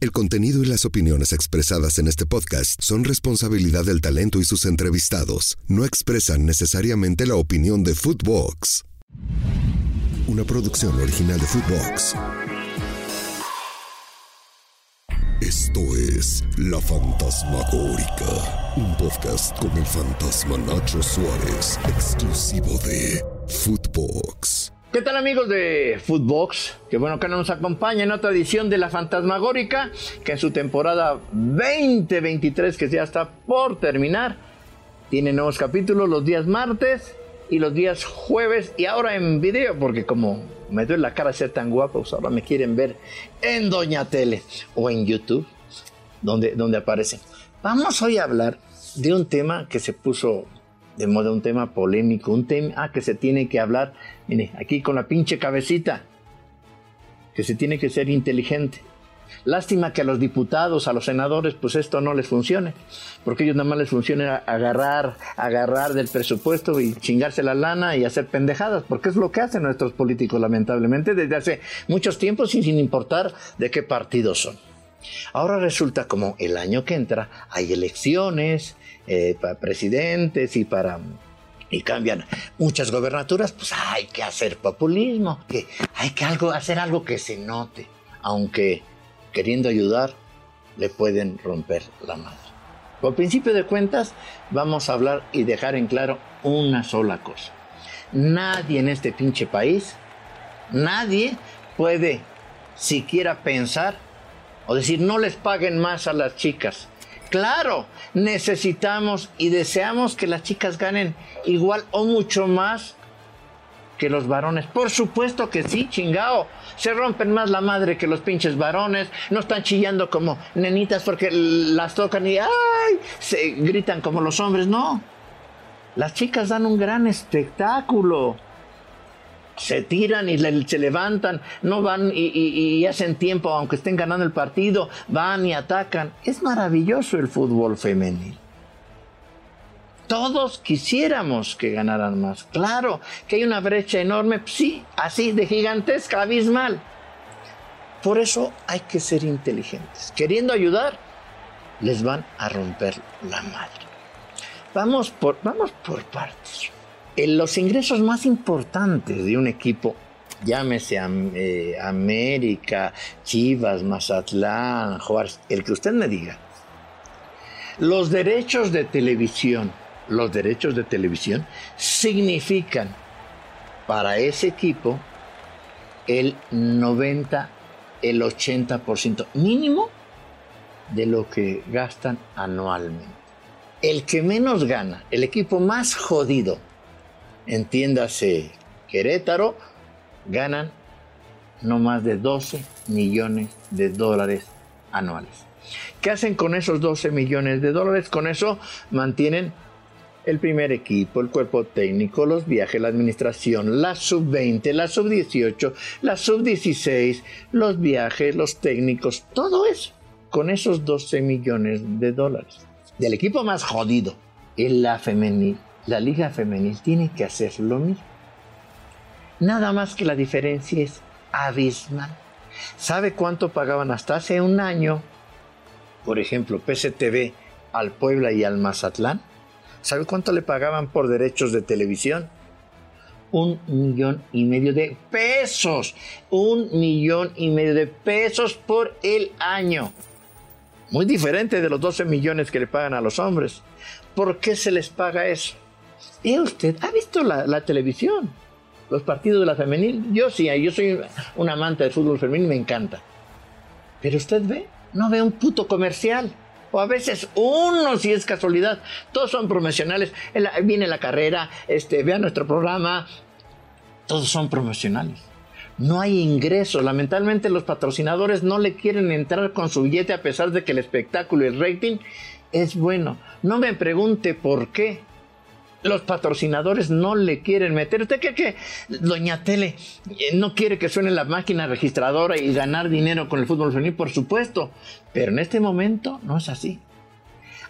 El contenido y las opiniones expresadas en este podcast son responsabilidad del talento y sus entrevistados. No expresan necesariamente la opinión de Footbox. Una producción original de Footbox. Esto es La Fantasmagórica, un podcast con el fantasma Nacho Suárez, exclusivo de Footbox. ¿Qué tal amigos de Footbox? Que bueno que nos acompaña en otra edición de La Fantasmagórica, que en su temporada 2023, que ya está por terminar, tiene nuevos capítulos los días martes y los días jueves y ahora en video, porque como me duele la cara ser tan guapo, pues ahora me quieren ver en Doña Tele o en YouTube, donde, donde aparecen. Vamos hoy a hablar de un tema que se puso de modo un tema polémico, un tema ah, que se tiene que hablar, mire, aquí con la pinche cabecita, que se tiene que ser inteligente. Lástima que a los diputados, a los senadores, pues esto no les funcione, porque ellos nada más les funciona agarrar, agarrar del presupuesto y chingarse la lana y hacer pendejadas, porque es lo que hacen nuestros políticos, lamentablemente, desde hace muchos tiempos y sin importar de qué partido son. Ahora resulta como el año que entra hay elecciones, eh, para presidentes y para y cambian muchas gobernaturas, pues hay que hacer populismo, que hay que algo, hacer algo que se note, aunque queriendo ayudar le pueden romper la madre. Por principio de cuentas, vamos a hablar y dejar en claro una sola cosa. Nadie en este pinche país, nadie puede siquiera pensar o decir no les paguen más a las chicas Claro, necesitamos y deseamos que las chicas ganen igual o mucho más que los varones. Por supuesto que sí, chingao. Se rompen más la madre que los pinches varones. No están chillando como nenitas porque las tocan y ¡ay! Se gritan como los hombres. No. Las chicas dan un gran espectáculo se tiran y se levantan, no van y, hacen tiempo, aunque estén ganando el partido, van y atacan. Es maravilloso el fútbol femenil. Todos quisiéramos que ganaran más. Claro que hay una brecha enorme, sí, así de gigantesca, abismal. Por eso hay que ser inteligentes. Queriendo ayudar, les van a romper la madre. Vamos por, vamos por partes los ingresos más importantes de un equipo, llámese eh, América, Chivas, Mazatlán, Juárez, el que usted me diga, los derechos de televisión, los derechos de televisión significan para ese equipo el 90, el 80% mínimo de lo que gastan anualmente. El que menos gana, el equipo más jodido entiéndase Querétaro, ganan no más de 12 millones de dólares anuales. ¿Qué hacen con esos 12 millones de dólares? Con eso mantienen el primer equipo, el cuerpo técnico, los viajes, la administración, la sub-20, la sub-18, la sub-16, los viajes, los técnicos, todo eso, con esos 12 millones de dólares. Del equipo más jodido, en la femenil, la liga femenil tiene que hacer lo mismo. Nada más que la diferencia es abismal. ¿Sabe cuánto pagaban hasta hace un año, por ejemplo, PSTV al Puebla y al Mazatlán? ¿Sabe cuánto le pagaban por derechos de televisión? Un millón y medio de pesos. Un millón y medio de pesos por el año. Muy diferente de los 12 millones que le pagan a los hombres. ¿Por qué se les paga eso? ¿Y usted ha visto la, televisión? Los partidos de la femenil. Yo sí, yo soy un amante del fútbol femenil, me encanta. Pero usted ve, no ve un puto comercial. O a veces uno, si es casualidad. Todos son promocionales. Viene la carrera, este, vea nuestro programa. Todos son promocionales. No hay ingresos. Lamentablemente los patrocinadores no le quieren entrar con su billete a pesar de que el espectáculo y el rating es bueno. No me pregunte por qué los patrocinadores no le quieren meter. ¿Usted cree que Doña Tele eh, no quiere que suene la máquina registradora y ganar dinero con el fútbol femenil? Por supuesto, pero en este momento no es así.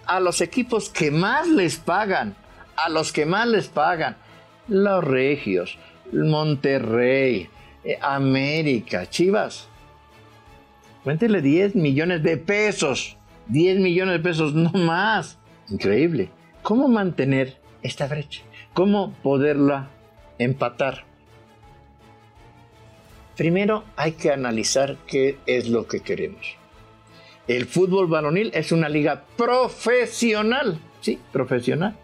A los equipos que más les pagan, a los que más les pagan, los Regios, Monterrey, eh, América, Chivas, Cuéntele 10 millones de pesos. 10 millones de pesos, no más. Increíble. ¿Cómo mantener esta brecha? ¿Cómo poderla empatar? Primero hay que analizar qué es lo que queremos. El fútbol varonil es una liga profesional, sí, profesional.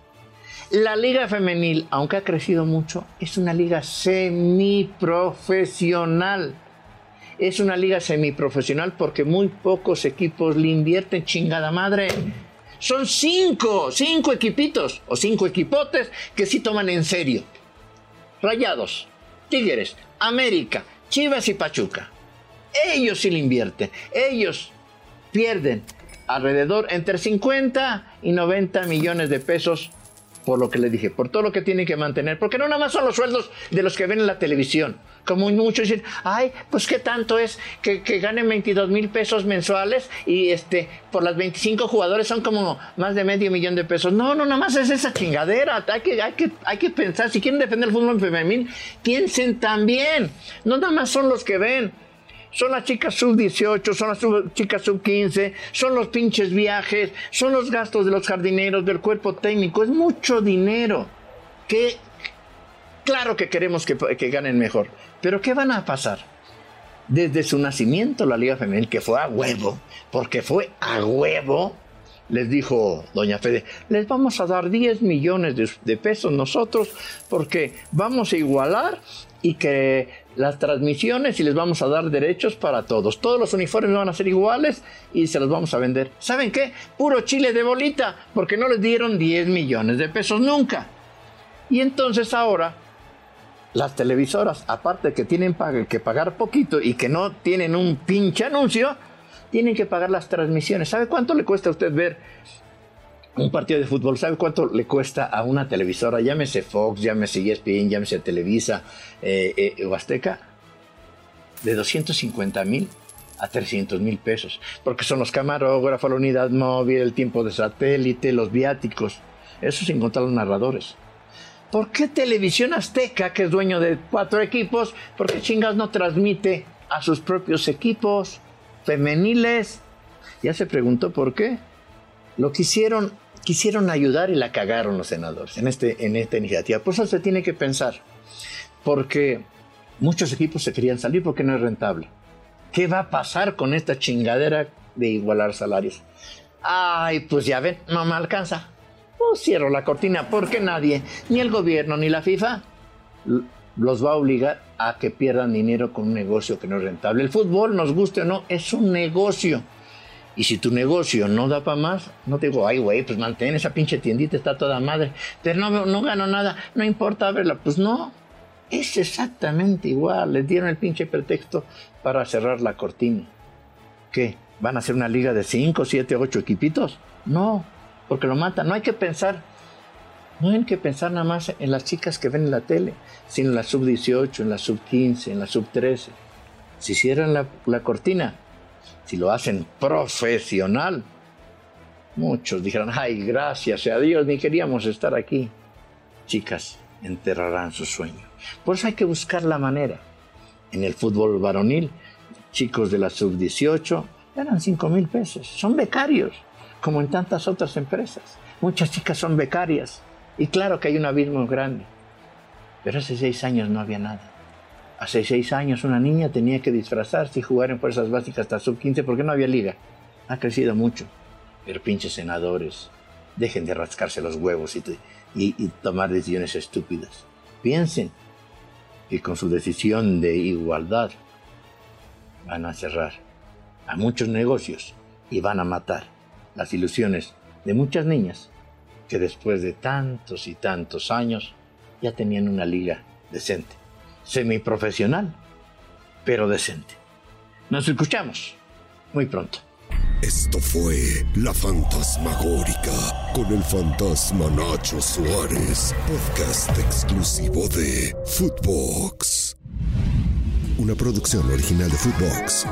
La liga femenil, aunque ha crecido mucho, es una liga semiprofesional. Es una liga semiprofesional porque muy pocos equipos le invierten chingada madre. Son cinco, cinco equipitos o cinco equipotes que sí toman en serio. Rayados, Tigres, América, Chivas y Pachuca. Ellos sí le invierten. Ellos pierden alrededor entre 50 y 90 millones de pesos por lo que le dije, por todo lo que tienen que mantener, porque no nada más son los sueldos de los que ven en la televisión. Como muchos dicen, ay, pues qué tanto es que, que ganen 22 mil pesos mensuales y este por las 25 jugadores son como más de medio millón de pesos. No, no, nada más es esa chingadera. Hay que, hay que, hay que pensar, si quieren defender el fútbol femenil, piensen también. No nada más son los que ven son las chicas sub 18, son las chicas sub 15, son los pinches viajes, son los gastos de los jardineros, del cuerpo técnico, es mucho dinero. Que claro que queremos que, que ganen mejor, pero ¿qué van a pasar? Desde su nacimiento la Liga Femenil, que fue a huevo, porque fue a huevo, les dijo doña Fede, les vamos a dar 10 millones de, de, pesos nosotros porque vamos a igualar y que las transmisiones y les vamos a dar derechos para todos. Todos los uniformes van a ser iguales y se los vamos a vender. ¿Saben qué? Puro chile de bolita, porque no les dieron 10 millones de pesos nunca. Y entonces ahora las televisoras, aparte que tienen que pagar poquito y que no tienen un pinche anuncio, tienen que pagar las transmisiones. ¿Sabe cuánto le cuesta a usted ver un partido de fútbol, ¿sabe cuánto le cuesta a una televisora? Llámese Fox, llámese ESPN, llámese Televisa eh, eh, o Azteca. De 250 mil a 300 mil pesos. Porque son los camarógrafos, la unidad móvil, el tiempo de satélite, los viáticos. Eso sin contar los narradores. ¿Por qué Televisión Azteca, que es dueño de cuatro equipos, por qué chingas no transmite a sus propios equipos femeniles? Ya se preguntó por qué. Lo quisieron quisieron ayudar y la cagaron los senadores en, este, en esta iniciativa. Por eso se tiene que pensar, porque muchos equipos se querían salir porque no es rentable. ¿Qué va a pasar con esta chingadera de igualar salarios? Ay, pues ya ven, no me alcanza. Pues cierro la cortina porque nadie, ni el gobierno ni la FIFA, los va a obligar a que pierdan dinero con un negocio que no es rentable. El fútbol, nos guste o no, es un negocio. Y si tu negocio no da para más, no te digo, ay, güey, pues mantén esa pinche tiendita, está toda madre. Pero no, no gano nada, no importa verla. Pues no, es exactamente igual. Les dieron el pinche pretexto para cerrar la cortina. ¿Qué? ¿Van a hacer una liga de 5, 7, 8 equipitos? No, porque lo matan. No hay que pensar, no hay que pensar nada más en las chicas que ven en la tele, sino en la sub 18, en la sub 15, en la sub 13. Si cierran la, la cortina, si lo hacen profesional, muchos dijeron, ay, gracias a Dios, ni queríamos estar aquí. Chicas, enterrarán su sueño. Por eso hay que buscar la manera. En el fútbol varonil, chicos de la sub-18 ganan 5 mil pesos. Son becarios, como en tantas otras empresas. Muchas chicas son becarias. Y claro que hay un abismo grande. Pero hace seis años no había nada. Hace seis años una niña tenía que disfrazarse y jugar en fuerzas básicas hasta sub-15 porque no había liga. Ha crecido mucho. Pero pinches senadores, dejen de rascarse los huevos y, y tomar decisiones estúpidas. Piensen que con su decisión de igualdad van a cerrar a muchos negocios y van a matar las ilusiones de muchas niñas que después de tantos y tantos años ya tenían una liga decente semiprofesional, pero decente. Nos escuchamos muy pronto. Esto fue La Fantasmagórica con el fantasma Nacho Suárez, podcast exclusivo de Footbox. Una producción original de Footbox.